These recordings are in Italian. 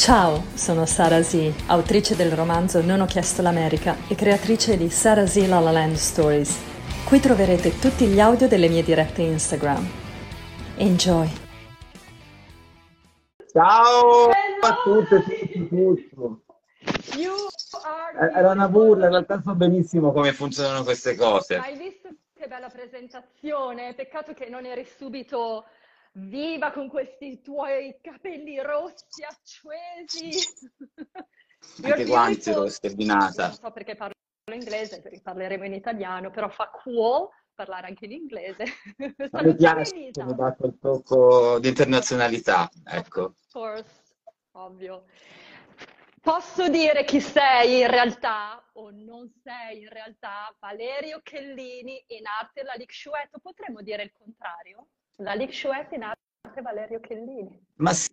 Ciao, sono Sara Z, autrice del romanzo Non ho chiesto l'America e creatrice di Sara Z La La Land Stories. Qui troverete tutti gli audio delle mie dirette Instagram. Enjoy! Ciao a tutte e tutti, tutti. Era una burla, in realtà so benissimo come funzionano queste cose. Hai visto che bella presentazione? Peccato che non eri subito viva con questi tuoi capelli rossi accesi. Anche guanti rossi, abbinata. Non so perché parlo inglese, perché parleremo in italiano, però fa cool parlare anche in inglese. Ma mi piace, mi dà quel tocco di internazionalità, ecco. Of course, ovvio. Posso dire chi sei in realtà o non sei in realtà Valerio Chellini in arte la Licshuetto? Potremmo dire il contrario? La Licshuetto in arte Valerio Chellini. Ma sì,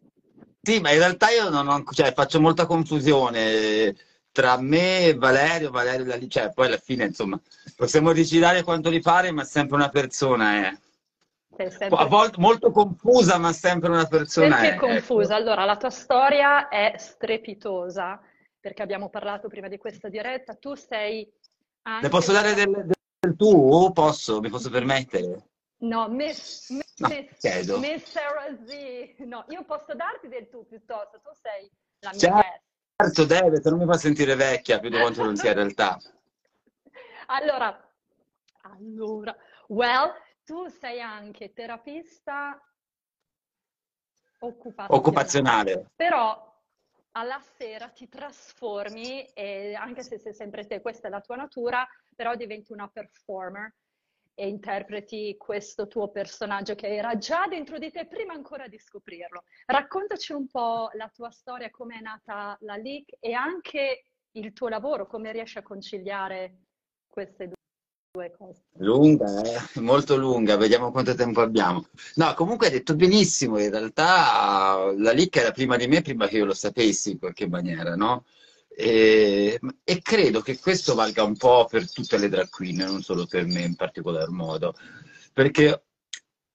sì, ma in realtà io non ho, cioè, faccio molta confusione tra me e Valerio, Valerio la cioè poi alla fine insomma possiamo rigirare quanto li pare, ma sempre una persona è. Sempre... A volte molto confusa, ma sempre una persona. Perché è confusa? Ecco. Allora, la tua storia è strepitosa, perché abbiamo parlato prima di questa diretta. Tu sei. Anche... Le posso dare del, del tu? Posso? Mi posso permettere? No, Miss, miss, no, chiedo. miss Sarah Z. No, io posso darti del tu piuttosto. Tu sei la mia certo, certo deve, se non mi fa sentire vecchia più di quanto non sia in realtà. Allora, allora, well, tu sei anche terapista occupazionale. occupazionale. Però alla sera ti trasformi e anche se sei sempre te, questa è la tua natura, però diventi una performer e interpreti questo tuo personaggio che era già dentro di te prima ancora di scoprirlo. Raccontaci un po' la tua storia, come è nata la leak e anche il tuo lavoro, come riesci a conciliare queste due cose. Lunga, eh? molto lunga, vediamo quanto tempo abbiamo. No, comunque hai detto benissimo, in realtà la Lick era prima di me, prima che io lo sapessi in qualche maniera, no? E, e, credo che questo valga un po' per tutte le drag queen, non solo per me in particolar modo, perché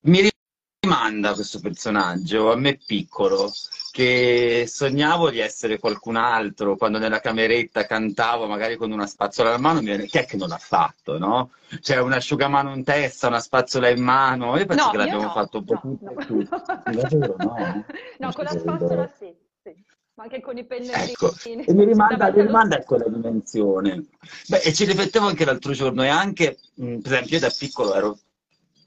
mi rimanda questo personaggio a me piccolo, che sognavo di essere qualcun altro, quando nella cameretta cantavo magari con una spazzola alla mano, mi viene, chi è che non l'ha fatto, no? C'è un asciugamano in testa, una spazzola in mano, io penso no, che l'abbiamo no, fatto un po' no, tutti. No. No? No, con la spazzola sì. Ma anche con i pennellini. Ecco, e mi rimanda, mi rimanda a quella dimensione. Beh, e ci riflettevo anche l'altro giorno, e anche, per esempio, io da piccolo ero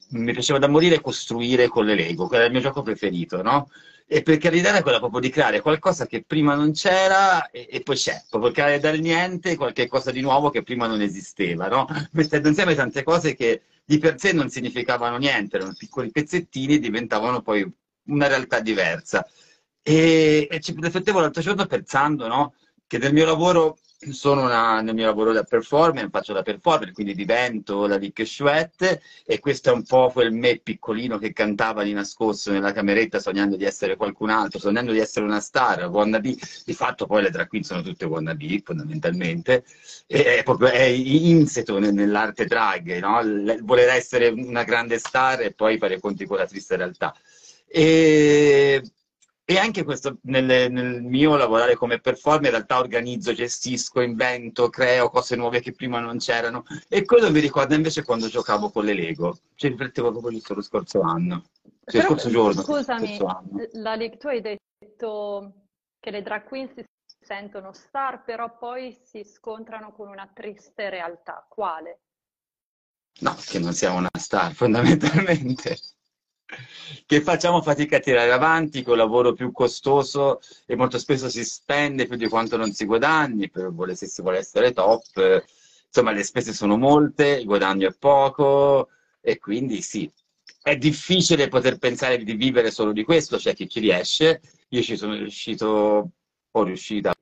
mi piaceva da morire costruire con le Lego, che era il mio gioco preferito, no? E perché l'idea era quella proprio di creare qualcosa che prima non c'era e, e poi c'è, proprio creare dal niente qualche cosa di nuovo che prima non esisteva, no? Mettendo insieme tante cose che di per sé non significavano niente, erano piccoli pezzettini e diventavano poi una realtà diversa. E, e ci riflettevo l'altro giorno pensando, no? Che nel mio lavoro sono una, nel mio lavoro da performer, faccio da performer, quindi divento la Dick Chouette e questo è un po' quel me piccolino che cantava di nascosto nella cameretta sognando di essere qualcun altro, sognando di essere una star, wannabe. Di fatto poi le drag queen sono tutte wannabe fondamentalmente, e è proprio è inseto nell'arte drag, no? voler essere una grande star e poi fare conti con la triste realtà. E e anche questo nel, nel, mio lavorare come performer, in realtà organizzo, gestisco, invento, creo cose nuove che prima non c'erano. E quello mi ricorda invece quando giocavo con le Lego. Ci riflettevo proprio lì lo scorso anno. Cioè, Però, scorso giorno. Scusami, Lalik, tu hai detto che le drag queen si sentono star, però poi si scontrano con una triste realtà. Quale? No, che non siamo una star, fondamentalmente che facciamo fatica a tirare avanti con lavoro più costoso e molto spesso si spende più di quanto non si guadagni per, se si vuole essere top. Insomma, le spese sono molte, il guadagno è poco e quindi sì, è difficile poter pensare di vivere solo di questo, c'è cioè chi ci riesce. Io ci sono riuscito, ho riuscita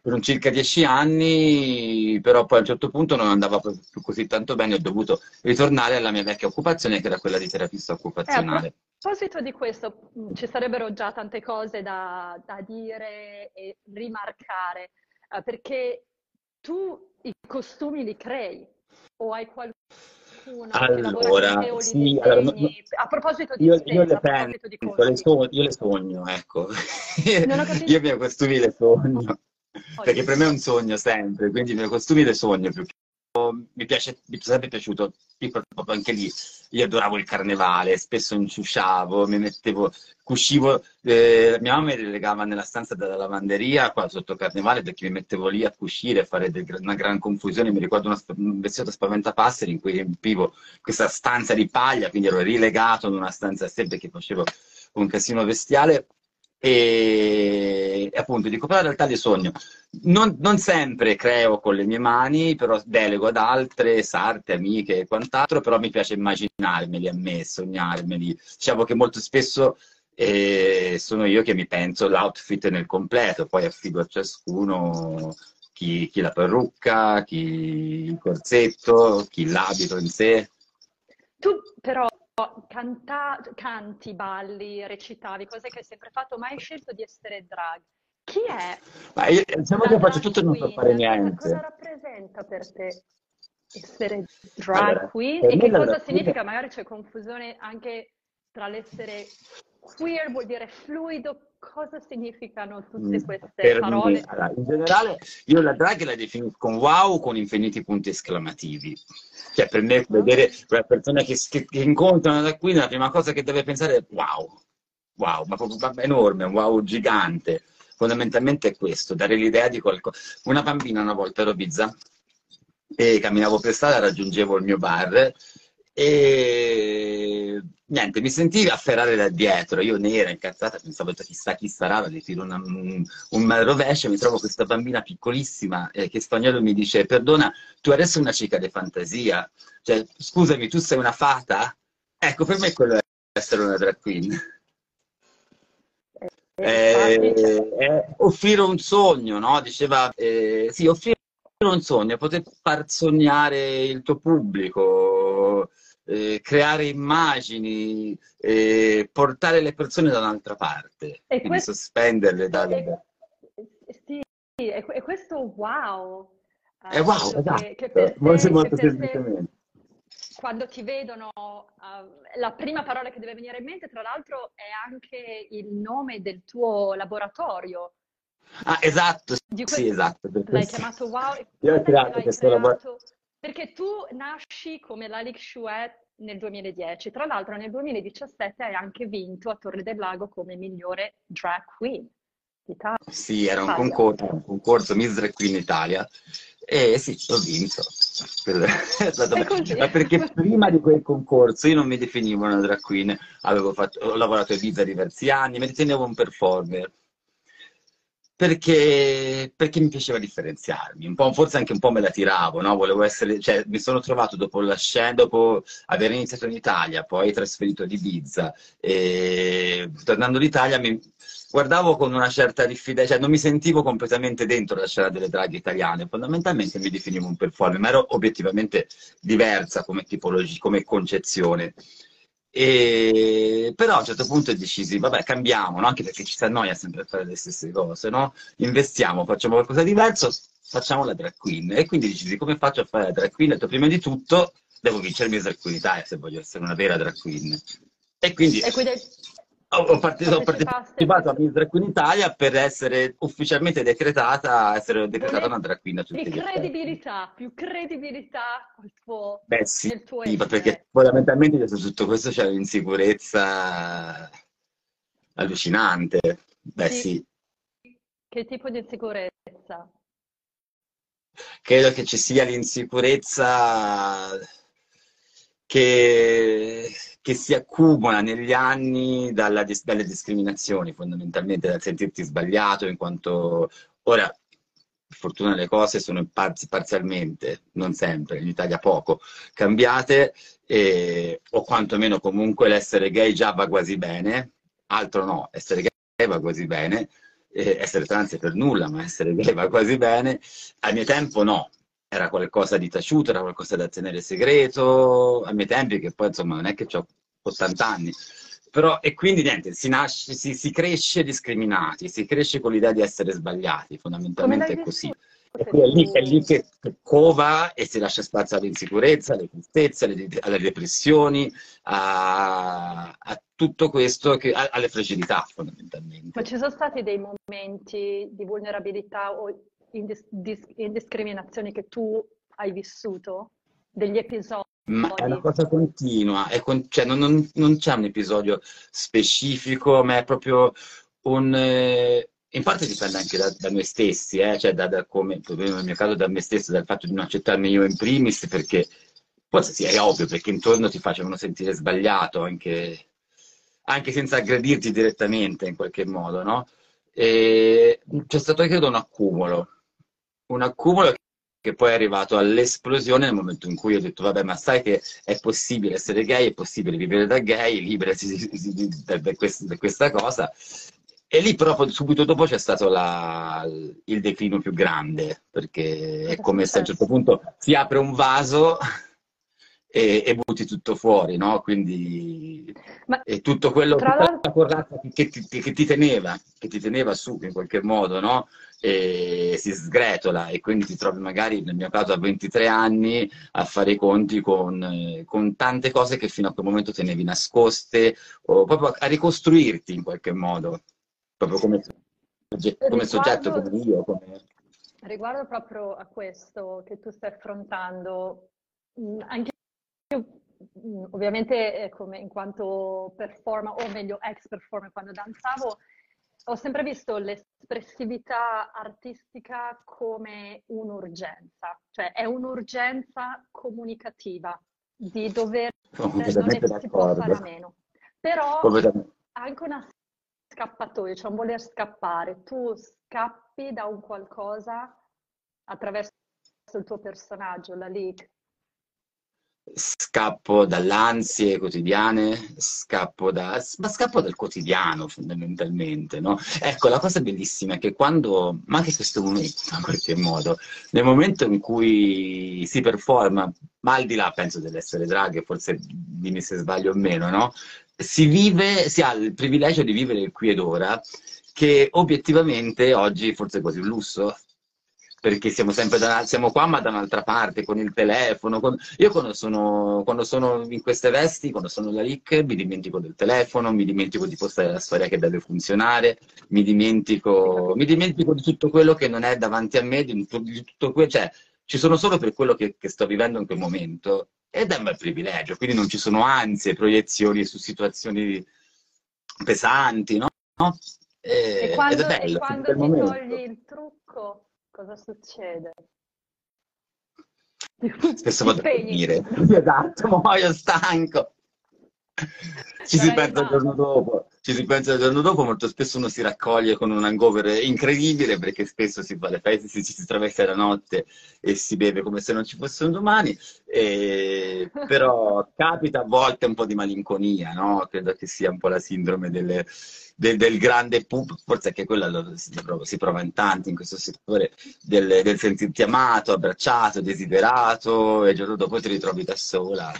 per un circa dieci anni, però poi a un certo punto non andava più così tanto bene, ho dovuto ritornare alla mia vecchia occupazione che era quella di terapista occupazionale. Eh, a proposito di questo, mm, ci sarebbero già tante cose da, da dire e rimarcare, eh, perché tu i costumi li crei o hai qualcuno qualcuno allora, che sì, allora, a proposito di io, spesa, io le penso, le so, io le sogno, ecco. io i miei costumi le sogno. Perché per me è un sogno sempre, quindi i miei costumi le sogno più che mi piace, mi è sempre piaciuto, proprio anche lì, io adoravo il carnevale, spesso inciusciavo, mi mettevo, cuscivo, eh, mia mamma mi relegava nella stanza della lavanderia qua sotto carnevale perché mi mettevo lì a cuscire, a fare del, una gran confusione, mi ricordo una, un vestito spaventapasseri in cui riempivo questa stanza di paglia, quindi ero rilegato in una stanza sé perché facevo un casino bestiale e, appunto dico, però in realtà li sogno. Non, non, sempre creo con le mie mani, però delego ad altre, sarte, amiche e quant'altro, però mi piace immaginarmeli a me, sognarmeli. Diciamo che molto spesso eh, sono io che mi penso l'outfit nel completo, poi affido a ciascuno chi, chi la parrucca, chi il corsetto, chi l'abito in sé. Tu però canta, canti, balli, recitavi, cose che hai sempre fatto, ma hai scelto di essere drag. Chi è? Ma io, diciamo che faccio tutto e non so fare niente. Cosa rappresenta per te essere drag allora, queen? E che cosa significa? Magari c'è confusione anche tra l'essere queer, vuol dire fluido, cosa significano tutte mm, queste per parole? Me, allora, in generale, io la drag la definisco con wow con infiniti punti esclamativi. Cioè, per me, vedere quella persona che, che, che incontrano da qui, la prima cosa che deve pensare è wow, wow, ma proprio enorme, wow gigante. Fondamentalmente è questo, dare l'idea di qualcosa. Una bambina una volta ero bizza e camminavo per strada, raggiungevo il mio bar e niente, mi sentivi afferrare da dietro, io nera, incazzata, pensavo chissà chi sarà, le tiro una, un, un rovescio, mi trovo questa bambina piccolissima eh, che spagnolo mi dice, perdona, tu adesso una cica di fantasia, cioè, scusami, tu sei una fata? Ecco, per me quello è essere una drag queen. Eh, eh, offrire un sogno, no? Diceva, eh, sì, offrire un sogno, poter far sognare il tuo pubblico, eh, creare immagini, eh, portare le persone da un'altra parte, e quindi questo, sospenderle dalle... Sì, e, questo wow! È wow, che, esatto. Che per te, molto semplicemente. Quando ti vedono, uh, la prima parola che deve venire in mente, tra l'altro, è anche il nome del tuo laboratorio. Ah, esatto, sì, esatto. L'hai chiamato Wow. Io ho creato questo laboratorio perché tu nasci come Lalik Chouette nel 2010, tra l'altro nel 2017 hai anche vinto a Torre del Lago come migliore drag queen d'Italia. Sì, era un concorso, un concorso Miss Drag Queen Italia. E sì, l'ho vinto. Ma perché prima di quel concorso io non mi definivo una drag queen, fatto, ho lavorato a Ibiza diversi anni, mi ritenevo un performer perché, perché, mi piaceva differenziarmi, un po', forse anche un po' me la tiravo, no? Volevo essere, cioè, mi sono trovato dopo la scena, dopo aver iniziato in Italia, poi trasferito ad Ibiza, e tornando in Italia mi guardavo con una certa diffidenza, cioè non mi sentivo completamente dentro la scena delle draghe italiane, fondamentalmente mi definivo un performer, ma ero obiettivamente diversa come tipologia, come concezione. E... Però a un certo punto decisi, vabbè, cambiamo, no? anche perché ci si annoia sempre a fare le stesse cose, no? Investiamo, facciamo qualcosa di diverso, facciamo la drag queen. E quindi decisi, come faccio a fare la drag queen? Ho detto, prima di tutto, devo vincermi la drag queen Italia se voglio essere una vera drag queen. E quindi... E quindi ho, partecipato, ho partecipato a Miss Drag Queen Italia per essere ufficialmente decretata, essere decretata una drag queen Più credibilità, più credibilità al tuo, Beh, sì, nel tuo sì, perché fondamentalmente dietro tutto questo c'è un'insicurezza allucinante. Beh sì. sì. Che tipo di insicurezza? Credo che ci sia l'insicurezza che che si accumula negli anni dalla, dalle discriminazioni, fondamentalmente dal sentirti sbagliato, in quanto ora, per fortuna, le cose sono parzi, parzialmente, non sempre, in Italia poco, cambiate, e, o quantomeno comunque l'essere gay già va quasi bene, altro no, essere gay va quasi bene, essere trans è per nulla, ma essere gay va quasi bene, al mio tempo no, era qualcosa di taciuto, era qualcosa da tenere segreto, ai miei tempi, che poi insomma non è che ho 80 anni. Però, e quindi niente, si, nasce, si, si cresce discriminati, si cresce con l'idea di essere sbagliati, fondamentalmente è così. E qui è lì, è lì che, che cova e si lascia spazio all'insicurezza, alle tristezze, alle, alle depressioni, a, a, tutto questo, che, a, alle fragilità fondamentalmente. Ma ci sono stati dei momenti di vulnerabilità o indis- indiscriminazione che tu hai vissuto? Degli episodi? Ma è una cosa continua, con, cioè non, non, non, c'è un episodio specifico, ma è proprio un... Eh, in parte dipende anche da, da noi stessi, eh? cioè da, da, come, nel mio caso da me stesso, dal fatto di non accettarmi io in primis, perché forse sì, è ovvio, perché intorno ti facevano sentire sbagliato, anche, anche senza aggredirti direttamente in qualche modo, no? E c'è stato, credo, un accumulo, un accumulo che poi è arrivato all'esplosione nel momento in cui ho detto, vabbè, ma sai che è possibile essere gay, è possibile vivere da gay, liberati da questa cosa. E lì però subito dopo c'è stato la, il declino più grande, perché è come se a un certo punto si apre un vaso e, e butti tutto fuori, no? Quindi Ma, è tutto quello, tutta la che, che, che, ti teneva, che ti teneva su in qualche modo, no? E si sgretola e quindi ti trovi magari, nel mio caso a 23 anni, a fare i conti con, con tante cose che fino a quel momento tenevi nascoste o proprio a ricostruirti in qualche modo proprio come, come soggetto, come io. Come... Riguardo proprio a questo che tu stai affrontando, anche ovviamente eh, come in quanto performer, o meglio ex performer quando danzavo, ho sempre visto l'espressività artistica come un'urgenza, cioè è un'urgenza comunicativa di dover, non si può fare a meno. Però anche una scappatoio, cioè un voler scappare. Tu scappi da un qualcosa attraverso il tuo personaggio, la leak. Scappo dalle quotidiane, scappo, da, scappo dal quotidiano fondamentalmente, no? Ecco, la cosa bellissima è che quando, ma anche questo momento in qualche modo, nel momento in cui si performa, ma al di là penso dell'essere drag, forse dimmi se sbaglio o meno, no? si vive, si ha il privilegio di vivere qui ed ora, che obiettivamente oggi forse è quasi un lusso, perché siamo sempre da, siamo qua ma da un'altra parte, con il telefono. Con... Io quando sono, quando sono, in queste vesti, quando sono la LIC, mi dimentico del telefono, mi dimentico di postare la storia che deve funzionare, mi dimentico, mi dimentico di tutto quello che non è davanti a me, di, di tutto quello, cioè ci sono solo per quello che, che sto vivendo in quel momento ed è un bel privilegio, quindi non ci sono ansie, proiezioni su situazioni pesanti, no? E, e quando, ed è bello, e quando ti momento. togli il trucco, cosa succede? Spesso vado a dormire. Esatto, muoio stanco. Ci si pensa il giorno dopo, ci si pensa il giorno dopo, molto spesso uno si raccoglie con un hangover incredibile perché spesso si fa le feste, si, si attraversa la notte e si beve come se non ci fosse un domani, e... però capita a volte un po' di malinconia, no? Credo che sia un po' la sindrome delle, del, del, grande pub, forse anche quella lo, si, prova, si, prova, in tanti in questo settore, del, del sentirti amato, abbracciato, desiderato e il giorno dopo ti ritrovi da sola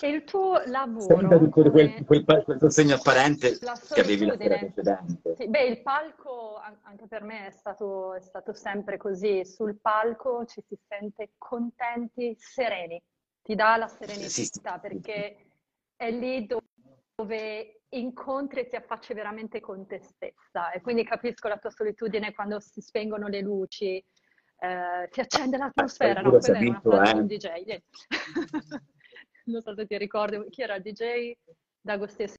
e il tuo lavoro... Sempre quel, quel, quel, quel sostegno apparente che avevi la sera precedente. Sì, beh, il palco anche per me è stato, è stato sempre così. Sul palco ci si sente contenti, sereni. Ti dà la serenità sì, sì. perché è lì dove incontri e ti affacci veramente con te stessa. E quindi capisco la tua solitudine quando si spengono le luci, eh, si accende l'atmosfera. No, quella è una frase eh? di un DJ. non so se ti ricordi, chi era il DJ Dago stesso.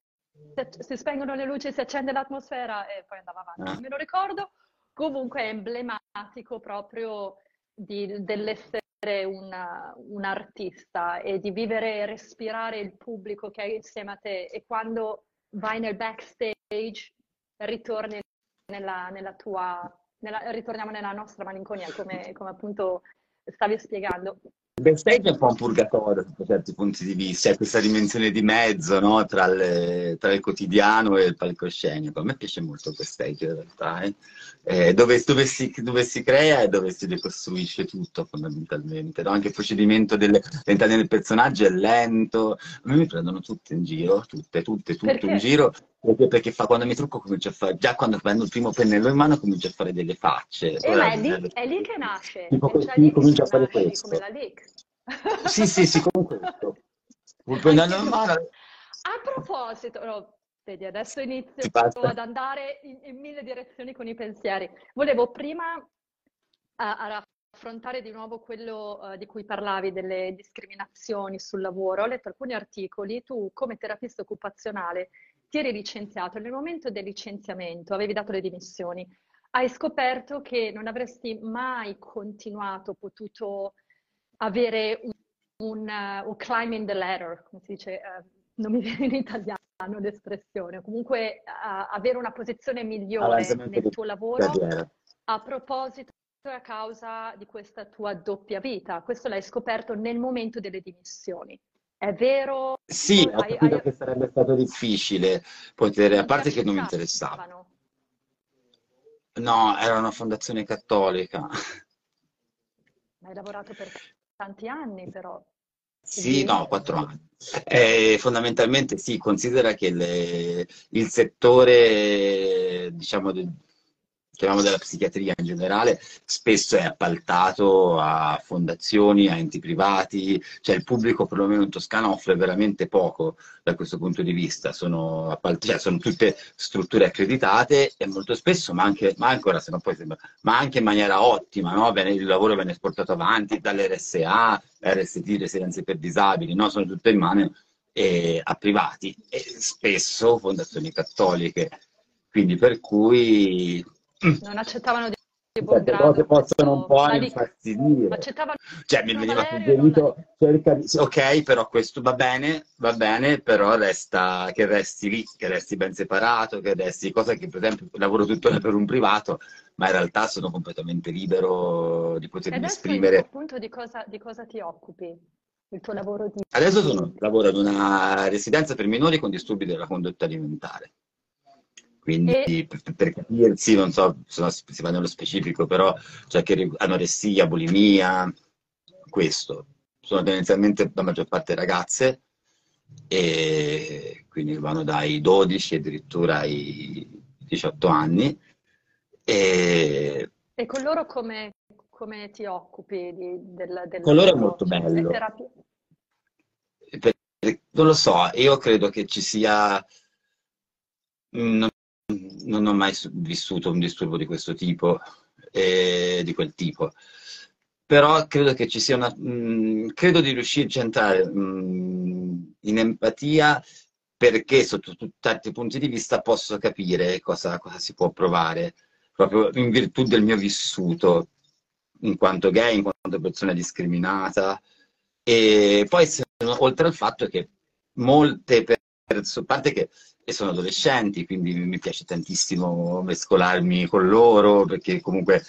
Si spengono le luci, si accende l'atmosfera e poi andava avanti. Non me lo ricordo. Comunque è emblematico proprio di, dell'essere una, un artista e di vivere e respirare il pubblico che è insieme a te e quando vai nel backstage ritorni nella, nella tua, nella, ritorniamo nella nostra malinconia come, come appunto stavi spiegando. Il backstage è un po' un purgatorio da certi punti di vista, c'è questa dimensione di mezzo no? tra, le, tra, il quotidiano e il palcoscenico. A me piace molto il backstage in realtà, eh? Eh, dove, dove, si, dove, si, crea e dove si ricostruisce tutto fondamentalmente. No? Anche il procedimento dell'entrata nel personaggio è lento, a me mi prendono tutte in giro, tutte, tutte, tutte Perché? in giro. Perché, perché fa, quando mi trucco comincio a fare, già quando prendo il primo pennello in mano comincio a fare delle facce. Eh, ma è lì, è lì che nasce. Tipo, è sì, lì comincio a fare questo. come la. Sì, sì, sì, con questo. Il pennello in mano, A proposito, no, vedi, adesso inizio ad andare in, in mille direzioni con i pensieri. Volevo prima a- affrontare di nuovo quello eh, di cui parlavi, delle discriminazioni sul lavoro. Ho letto alcuni articoli, tu come terapista occupazionale ti eri licenziato, nel momento del licenziamento avevi dato le dimissioni, hai scoperto che non avresti mai continuato, potuto avere un, un, uh, un climbing the ladder, come si dice, uh, non mi viene in italiano l'espressione, comunque uh, avere una posizione migliore nel tuo lavoro carriera. a proposito e a causa di questa tua doppia vita. Questo l'hai scoperto nel momento delle dimissioni. È vero? Sì, ho capito hai- che sarebbe stato difficile poter, a parte che non mi interessava. No, era una fondazione cattolica. Hai lavorato per tanti anni, però. Sì, no, quattro anni. Eh, fondamentalmente sì, considera che le- il settore, diciamo, chiamiamo della psichiatria in generale, spesso è appaltato a fondazioni, a enti privati, cioè il pubblico perlomeno in Toscana offre veramente poco da questo punto di vista, sono, cioè, sono tutte strutture accreditate e molto spesso, ma anche, ma ancora se non poi sembra, ma anche in maniera ottima, no? Il lavoro viene portato avanti dall'RSA, RST, Residenze per Disabili, no? Sono tutte in mano a privati e spesso fondazioni cattoliche. Quindi per cui Non accettavano di, certe grado cose possono un po' infastidire. Accettavano Cioè, mi veniva suggerito, cerca di... ok, però questo va bene, va bene, però resta che resti lì, che resti ben separato, che resti, cosa che per esempio lavoro tuttora per un privato, ma in realtà sono completamente libero di potermi esprimere. appunto di cosa, di cosa ti occupi? Il tuo lavoro di... Adesso sono, lavoro ad una residenza per minori con disturbi della condotta alimentare. Quindi E- per, per capirsi, non so se no si va nello specifico, però c'è che anoressia, bulimia, questo. Sono tendenzialmente la maggior parte ragazze e quindi vanno dai 12 addirittura ai 18 anni. E E con loro come, come ti occupi di, del, del Con loro è molto Cioè, bello. terapia- per- non lo so, io credo che ci sia... Non, non ho mai su- vissuto un disturbo di questo tipo, eh, di quel tipo. Però credo che ci sia una... mh, credo di riuscirci a entrare mh, in empatia perché sotto certi punti di vista posso capire cosa, cosa si può provare, proprio in virtù del mio vissuto, in quanto gay, in quanto persona discriminata. E poi, oltre al fatto che molte persone, a parte che sono adolescenti, quindi mi piace tantissimo mescolarmi con loro, perché comunque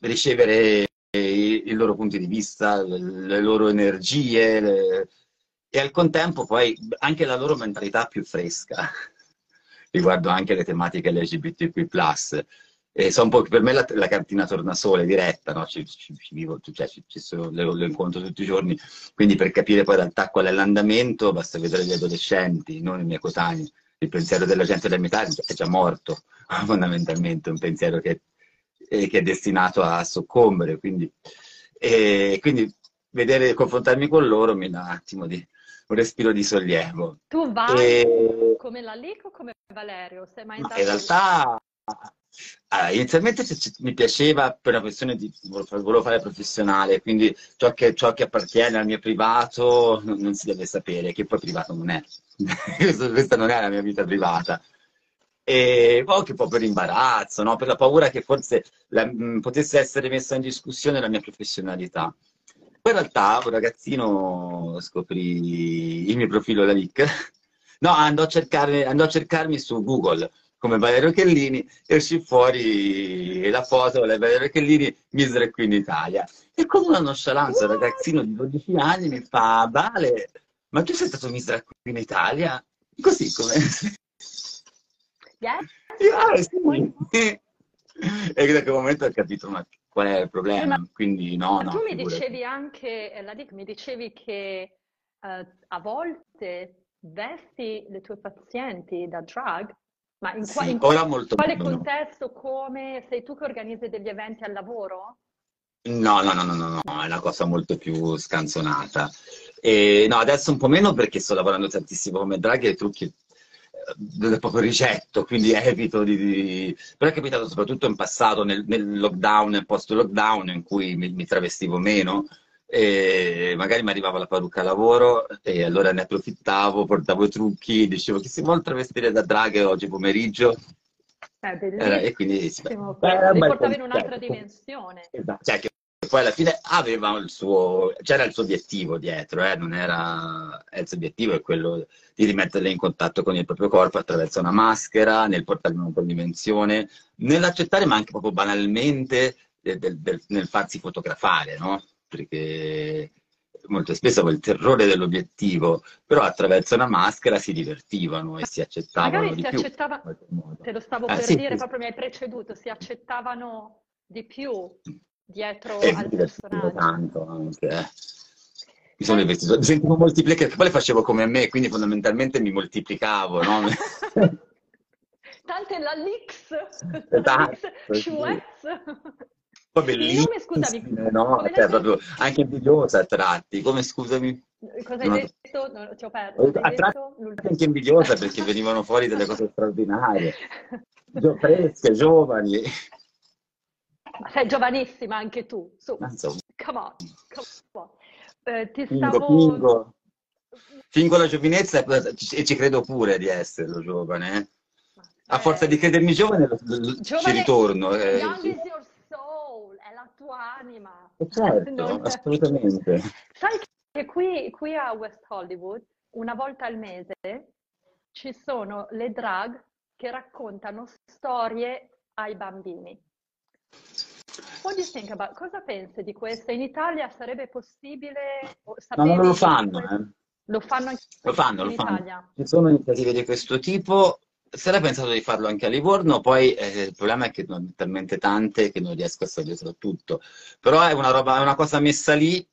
ricevere i, loro punti di vista, le, le loro energie, le- e al contempo poi anche la loro mentalità più fresca riguardo anche le tematiche LGBTQ+. E so un po' che per me la, la cartina tornasole diretta, no? ci, ci- ci vivo, cioè, ci- sono- lo, lo incontro tutti i giorni, quindi per capire poi in realtà qual è l'andamento basta vedere gli adolescenti, non i miei coetanei. Il pensiero della gente della mia età è già morto, fondamentalmente, un pensiero che, eh, che è destinato a soccombere. Quindi, e quindi vedere, confrontarmi con loro mi dà un attimo di un respiro di sollievo. Tu vai E- come la Lic o come Valerio? Sei mai in realtà, allora, inizialmente mi piaceva per una questione di volevo fare, professionale, quindi ciò che, ciò che appartiene al mio privato non, non si deve sapere, che poi privato non è. Questa non è la mia vita privata. E poi che po' per imbarazzo, no? per la paura che forse la- mh, potesse essere messa in discussione la mia professionalità. Poi in realtà un ragazzino scoprì il mio profilo da Lick. No, andò a, cercare, andò a cercarmi su Google come Valerio Chellini e uscì fuori la foto di Valerio Chellini, Miss qui in Italia. E con una nonchalance, un ragazzino di 12 anni mi fa, Vale, ma tu sei stato Miss qui in Italia? Così come... Yes? Io, "Ah, sì." E da quel momento ho capito ma qual è il problema, Eh, quindi no, no, tu mi figurati. dicevi anche, eh, la Lic, mi dicevi che eh, a volte vesti le tue pazienti da drag? Ma in, qua, Sì, in quale meno. contesto, come sei tu che organizzi degli eventi al lavoro? No, no, no, no, no, no, è una cosa molto più scanzonata. E, no, adesso un po' meno perché sto lavorando tantissimo come drag e trucchi eh, proprio ricetto, quindi evito di, di- Però è capitato soprattutto in passato, nel, nel lockdown e post-lockdown, in cui mi, mi travestivo meno, e magari mi arrivava la parrucca a lavoro e allora ne approfittavo, portavo i trucchi, dicevo chi si vuole travestire da drag oggi pomeriggio? Era- e quindi sì, beh, li portavi in un'altra dimensione. Esatto, cioè che poi alla fine aveva il suo, c'era il suo obiettivo dietro, eh, non era, eh, il suo obiettivo è quello di rimetterle in contatto con il proprio corpo attraverso una maschera, nel portarle in un'altra dimensione, nell'accettare ma anche proprio banalmente del- del- del- nel farsi fotografare, no? Perché molto spesso avevo il terrore dell'obiettivo, però attraverso una maschera si divertivano e si accettavano Magari di si più. accettava, te lo stavo Eh, per sì, dire, sì. proprio mi hai preceduto, si accettavano di più dietro E mi al personaggio. tanto anche. eh. Mi sono divertito. Mi sentivo moltiplicare, poi le facevo come me, quindi fondamentalmente mi moltiplicavo, no? Tante la Lix, Esatto, sì. Schweppes. Poi Il nome, scusami, no? come Cioè, proprio anche invidiosa a tratti. Come, scusami? Cosa hai detto? No, ti ho perso. A tratti anche invidiosa perché venivano fuori delle cose straordinarie. Gio- fresche, giovani. Ma sei giovanissima anche tu, su, Ma insomma, come on, come on. Eh, ti fingo, stavo... fingo. Fingo la giovinezza e ci credo pure di esserlo giovane, eh. A forza di credermi giovane, lo- ci Giovane- ritorno. eh, Young is your tua anima. Certo, Non- assolutamente. Sai che qui, qui a West Hollywood, una volta al mese, ci sono le drag che raccontano storie ai bambini. What do you think about- Cosa pensi di questo? In Italia sarebbe possibile? No, non lo fanno, questo? eh. Lo fanno anche Lo fanno, in lo fanno. Italia. Ci sono iniziative di questo tipo. Si era pensato di farlo anche a Livorno, poi eh, il problema è che ne ho talmente tante che non riesco a stare dietro a tutto. Però è una roba, è una cosa messa lì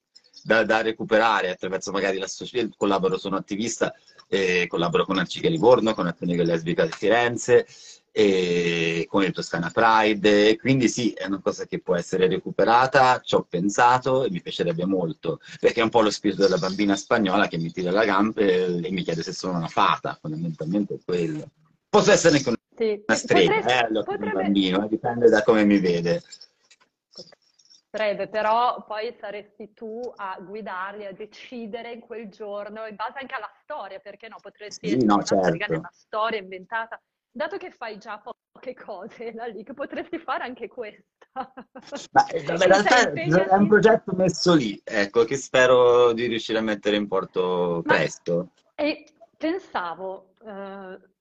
da, da recuperare attraverso magari l'associazione. Collaboro, sono attivista, eh, collaboro con Arciche Livorno, con Atenico Lesbica di Firenze, e con il Toscana Pride. Quindi sì, è una cosa che può essere recuperata, ci ho pensato e mi piacerebbe molto, perché è un po' lo spirito della bambina spagnola che mi tira la gamba e mi chiede se sono una fata, fondamentalmente è quello. Posso essere anche una strega, Potresti- eh, all'occhio di un potrebbe- bambino, eh, dipende da come mi vede. Potrebbe, però poi saresti tu a guidarli, a decidere in quel giorno, in base anche alla storia, perché no? Potresti Sì, no, una certo. nella storia inventata. Dato che fai già poche cose, la League, potresti fare anche questa. Ma eh, in realtà è un progetto messo lì, ecco, che spero di riuscire a mettere in porto Ma- presto. E pensavo, eh,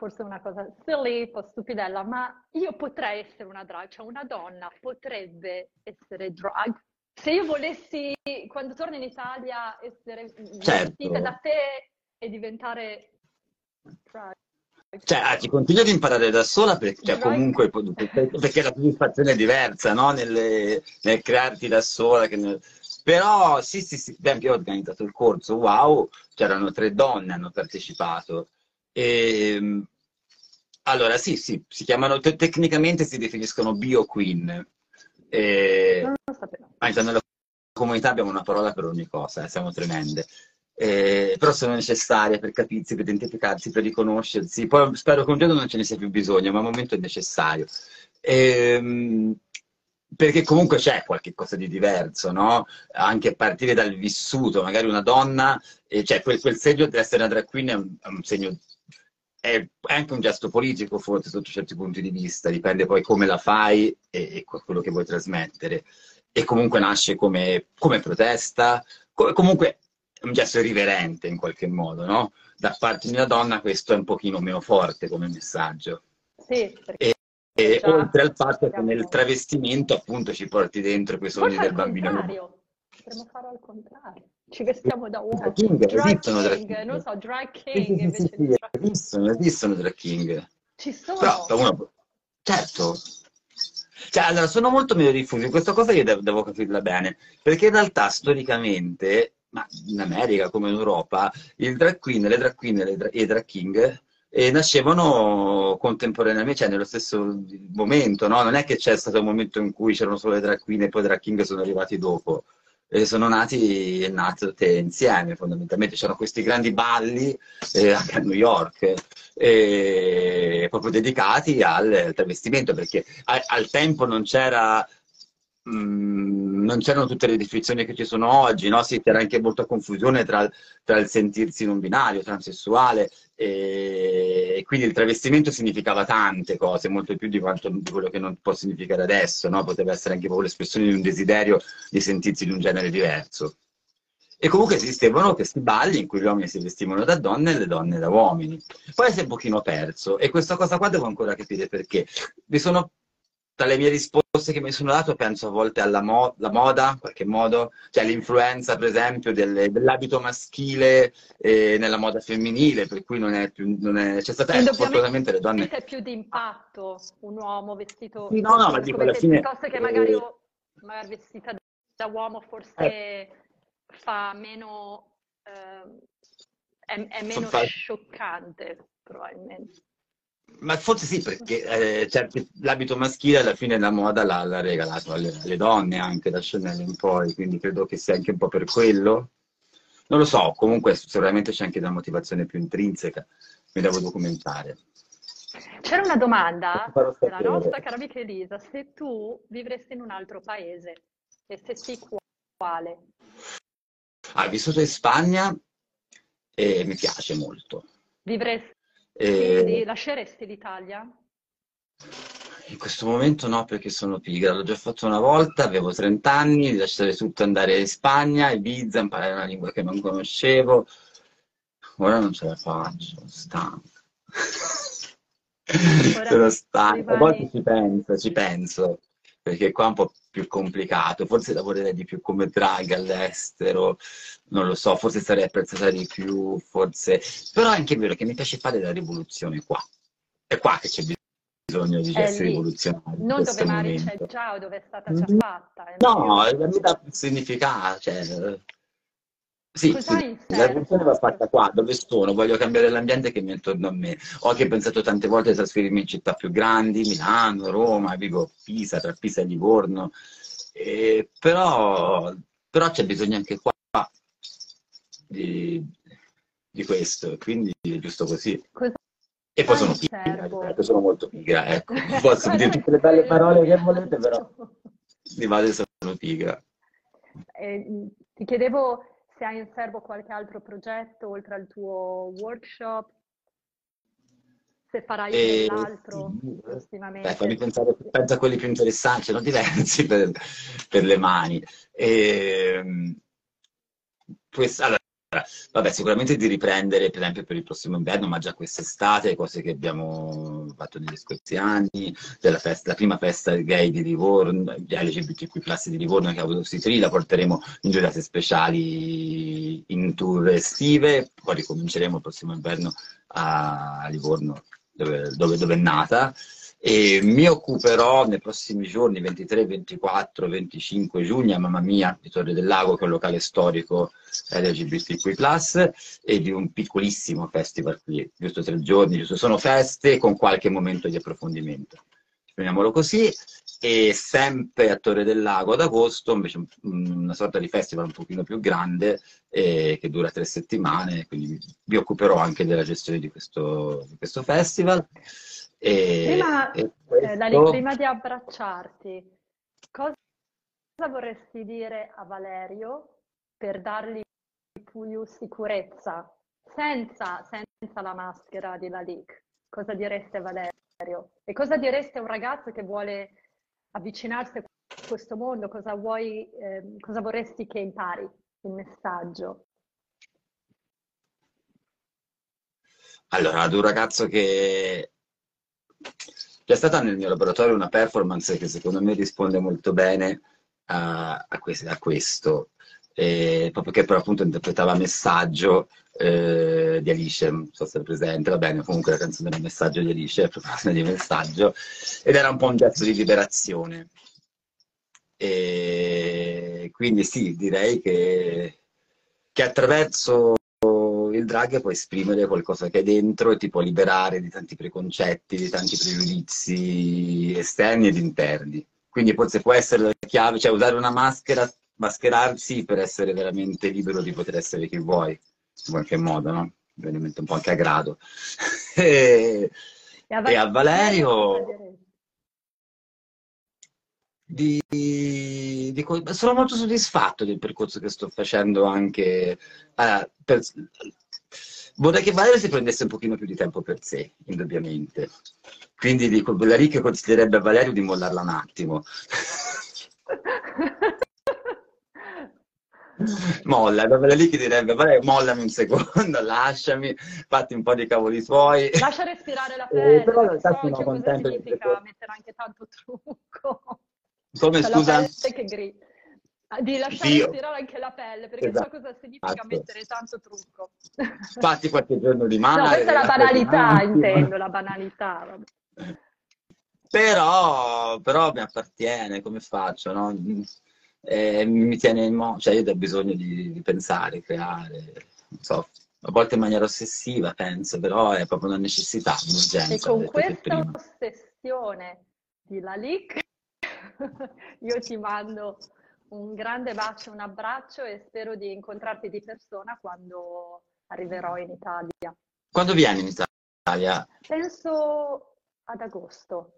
forse una cosa silly, un po' stupidella, ma io potrei essere una drag, cioè una donna potrebbe essere drag. Se io volessi, quando torno in Italia, essere Certo. vestita da te e diventare drag. Cioè, ah, ti continuo ad imparare da sola perché, cioè, comunque, perché la soddisfazione è diversa, no? Nelle- nel crearti da sola. che nel- Però sì, sì, sì, io ho organizzato il corso, wow, c'erano tre donne hanno partecipato. E, allora, sì, sì, si chiamano, te- tecnicamente si definiscono bio queen. E, Non lo sapevo. anche nella comunità abbiamo una parola per ogni cosa, eh, siamo tremende. Eh, però sono necessarie per capirsi, per identificarsi, per riconoscersi. Poi spero che un giorno non ce ne sia più bisogno, ma al momento è necessario. Ehm, perché comunque c'è qualche cosa di diverso, no? Anche a partire dal vissuto, magari una donna, eh, cioè quel, quel segno di essere una drag queen è un, è un segno, è, anche un gesto politico forse sotto certi punti di vista, dipende poi come la fai e, e quello che vuoi trasmettere. E comunque nasce come, come protesta, co- comunque è un gesto irriverente in qualche modo, no? Da parte di una donna questo è un pochino meno forte come messaggio. Sì, perché E Già, oltre al fatto che nel travestimento appunto ci porti dentro quei sogni del bambino. Potremmo farlo al contrario. Ci vestiamo da uomo. Drag king, Drag esistono drag king, king. non so, drag king sì, sì, sì, drag esistono, esistono drag king. Ci sono. Però uno, certo, cioè, allora, sono molto meno diffusi, questa cosa io devo, devo capirla bene, perché in realtà storicamente ma in America come in Europa, il drag queen, le drag queen e, dra- i drag king eh, nascevano contemporaneamente, cioè nello stesso momento, no? Non è che c'è stato un momento in cui c'erano solo le drag queen e poi i drag king sono arrivati dopo. E sono nati e nate insieme fondamentalmente. C'erano questi grandi balli eh, anche a New York, eh, proprio dedicati al travestimento, perché a, al tempo non c'era Mm, non c'erano tutte le definizioni che ci sono oggi, no? sì, c'era anche molta confusione tra, tra, il sentirsi non binario, transessuale, e, e, quindi il travestimento significava tante cose, molto più di, quanto, di quello che non può significare adesso, no? poteva essere anche proprio l'espressione di un desiderio di sentirsi di un genere diverso. E comunque esistevano questi balli in cui gli uomini si vestivano da donne e le donne da uomini. Poi si è un pochino perso e questa cosa qua devo ancora capire perché. Vi sono tra le mie risposte che mi sono dato penso a volte alla mo- moda, in qualche modo, cioè l'influenza per esempio del, dell'abito maschile eh, nella moda femminile, per cui non è più, non è, c'è stata fortunatamente le donne... È più di impatto un uomo vestito... Sì, no, no, ma dico alla fine... Piuttosto che magari, eh, magari vestita da uomo forse eh, fa meno... Eh, è, è, meno scioccante probabilmente. Ma forse sì, perché eh, certo, l'abito maschile alla fine la moda l'ha, l'ha regalato alle, alle, donne anche da Chanel in poi, quindi credo che sia anche un po' per quello. Non lo so, comunque sicuramente c'è anche una motivazione più intrinseca, mi devo documentare. C'era una domanda della nostra cara amica Elisa, se tu vivresti in un altro paese e se sì quale? Ah, vissuto in Spagna e mi piace molto. Vivresti quindi lasceresti l'Italia? In questo momento no, perché sono pigra. L'ho già fatto una volta, avevo 30 anni, lasciare tutto andare in Spagna, Ibiza, imparare una lingua che non conoscevo. Ora non ce la faccio, sono stanco. sono stanco. A volte ci penso, ci penso perché qua è un po' più complicato, forse lavorerei di più come drag all'estero, non lo so, forse sarei apprezzata di più, forse... Però è anche vero che mi piace fare la rivoluzione qua. È qua che c'è bisogno di gesti rivoluzionari. Non dove Mari c'è già o dove è stata già fatta. No, mi dà più significato, cioè... Sì, sì la rivoluzione va fatta qua, dove sono, voglio cambiare l'ambiente che mi è intorno a me. Ho anche pensato tante volte a trasferirmi in città più grandi, Milano, Roma, vivo Pisa, tra Pisa e Livorno, eh, però, però, c'è bisogno anche qua di, di questo, quindi è giusto così. Cosa e poi sono pigra, sono molto pigra, ecco. Posso dire tutte le belle parole che volete, però di base sono pigra. Eh, ti chiedevo se hai in serbo qualche altro progetto oltre al tuo workshop, se farai e... dell'altro prossimamente. Fammi pensare, penso a quelli più interessanti, sono diversi per, per le mani. E, ehm, questa, allora, Vabbè, sicuramente di riprendere, per esempio, per il prossimo inverno, ma già quest'estate, cose che abbiamo fatto negli scorsi anni, della festa, la prima festa gay di Livorno, LGBTQ Plus di Livorno che ha avuto Sitri, la porteremo in giornate speciali in tour estive, poi ricominceremo il prossimo inverno a Livorno, dove, dove, dove è nata. E mi occuperò nei prossimi giorni, 23, 24, 25 giugno, a Mamma Mia, di Torre del Lago, che è un locale storico LGBTQ+, e di un piccolissimo festival qui, giusto tre giorni, giusto sono feste con qualche momento di approfondimento. Chiamiamolo così, e sempre a Torre del Lago ad agosto, invece una sorta di festival un pochino più grande, eh, che dura tre settimane, quindi mi occuperò anche della gestione di questo, di questo festival. E, prima, e questo... eh, Lali, prima di abbracciarti, cosa vorresti dire a Valerio per dargli più sicurezza, senza, senza la maschera di Lalik? Cosa diresti a Valerio? E cosa diresti a un ragazzo che vuole avvicinarsi a questo mondo? Cosa, vuoi, eh, cosa vorresti che impari il messaggio? Allora, ad un ragazzo che c'è stata nel mio laboratorio una performance che secondo me risponde molto bene a, a, questo, a questo eh, proprio che però appunto interpretava Messaggio eh, di Alice, non so se è presente, va bene, comunque la canzone del Messaggio di Alice, proposta di Messaggio, ed era un po' un gesto di liberazione. E quindi sì, direi che che attraverso il drag puoi esprimere qualcosa che è dentro e ti può liberare di tanti preconcetti, di tanti pregiudizi esterni ed interni. Quindi forse può essere la chiave, cioè usare una maschera, mascherarsi per essere veramente libero di poter essere chi vuoi, in qualche modo, no? Ovviamente un po' anche a grado. e, e a, e a Valerio di, di, sono molto soddisfatto del percorso che sto facendo anche uh, per, vorrei che Valerio si prendesse un pochino più di tempo per sé indubbiamente quindi dico la Rick consiglierebbe a Valerio di mollarla un attimo molla, la lì che direbbe Valerio mollami un secondo, lasciami, fatti un po' di cavoli tuoi. Lascia respirare la pelle, eh, però in realtà sono contento significa mettere anche tanto trucco. Come cioè, scusa? Gri... Ah, di lasciare Dio. respirare anche la pelle, perché esatto. so cosa significa esatto. mettere tanto trucco. Fatti qualche giorno di mare. No, questa è la banalità, intendo, la banalità. Vabbè. Però, però mi appartiene, come faccio, no? Eh, mi tiene in modo, cioè io ho bisogno di, di pensare, creare, non so, a volte in maniera ossessiva, penso, però è proprio una necessità, un'urgenza. E con questa ossessione di Lalique Io ti mando un grande bacio, un abbraccio e spero di incontrarti di persona quando arriverò in Italia. Quando vieni in Italia? Penso ad agosto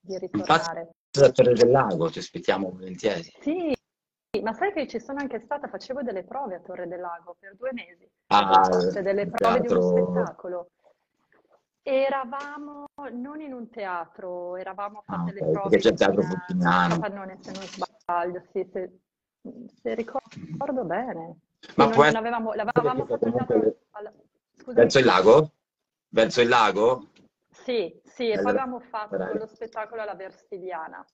di ritornare. Da Torre del Lago, ti aspettiamo volentieri. Sì, ma sai che ci sono anche stata, facevo delle prove a Torre del Lago per due mesi. Ah, delle prove teatro... di uno spettacolo. Eravamo non in un teatro, eravamo a fare ah, okay, prove. Perché c'è il teatro Fuciniano. Pannone, se non sbaglio, sì, se, se ricordo bene. Ma non, poi... non avevamo, l'avevamo fatto comunque... alla... Verso il lago? Verso il lago? Sì, sì, e poi abbiamo fatto Dai. lo spettacolo alla Versiliana.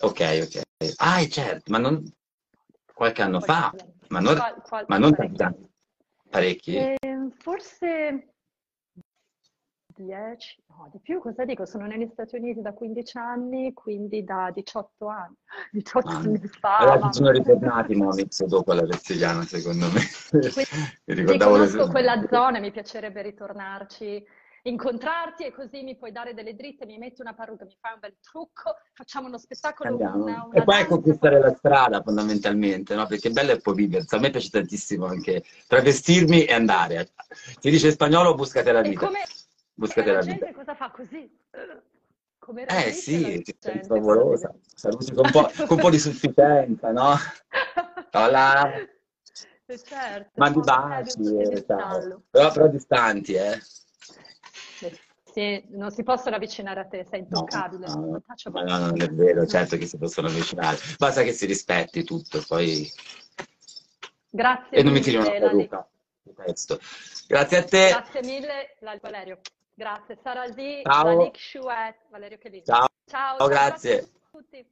Ok, ok. Ah, certo, ma non... Qualche anno fa, ma non, qual, qual, ma non parecchi. parecchi. Eh, forse 10, no, di più, cosa dico? Sono negli Stati Uniti da 15 anni, quindi da 18 anni. 18 ah, anni fa. Allora sono ritornati Monix dopo la Vezziliana, secondo me. mi conosco quella zona, mi piacerebbe ritornarci, incontrarti e così mi puoi dare delle dritte, mi metti una parrucca, mi fai un bel trucco, facciamo uno spettacolo. Una, una e poi è conquistare la strada fondamentalmente, no? Perché bello è poi viversi. A me piace tantissimo anche travestirmi e andare. Si dice in spagnolo, buscate la vita. E come Buscate la, gente cosa fa così? Come eh sì, sei favolosa. Saluti con un, po', con un po' di sufficienza, no? Hola. Certo, Mandi baci, eh, però, però distanti, eh. Sì, non si possono avvicinare a te, sei intoccabile. No, no, no, no, non è vero, certo che si possono avvicinare. Basta che si rispetti tutto, poi... Grazie. E non mi tiri una parrucca. Grazie a te. Grazie mille, Valerio. Grazie, Sara G, Ciao. Valerio Chiellini. Ciao, Ciao, Ciao grazie. a tutti.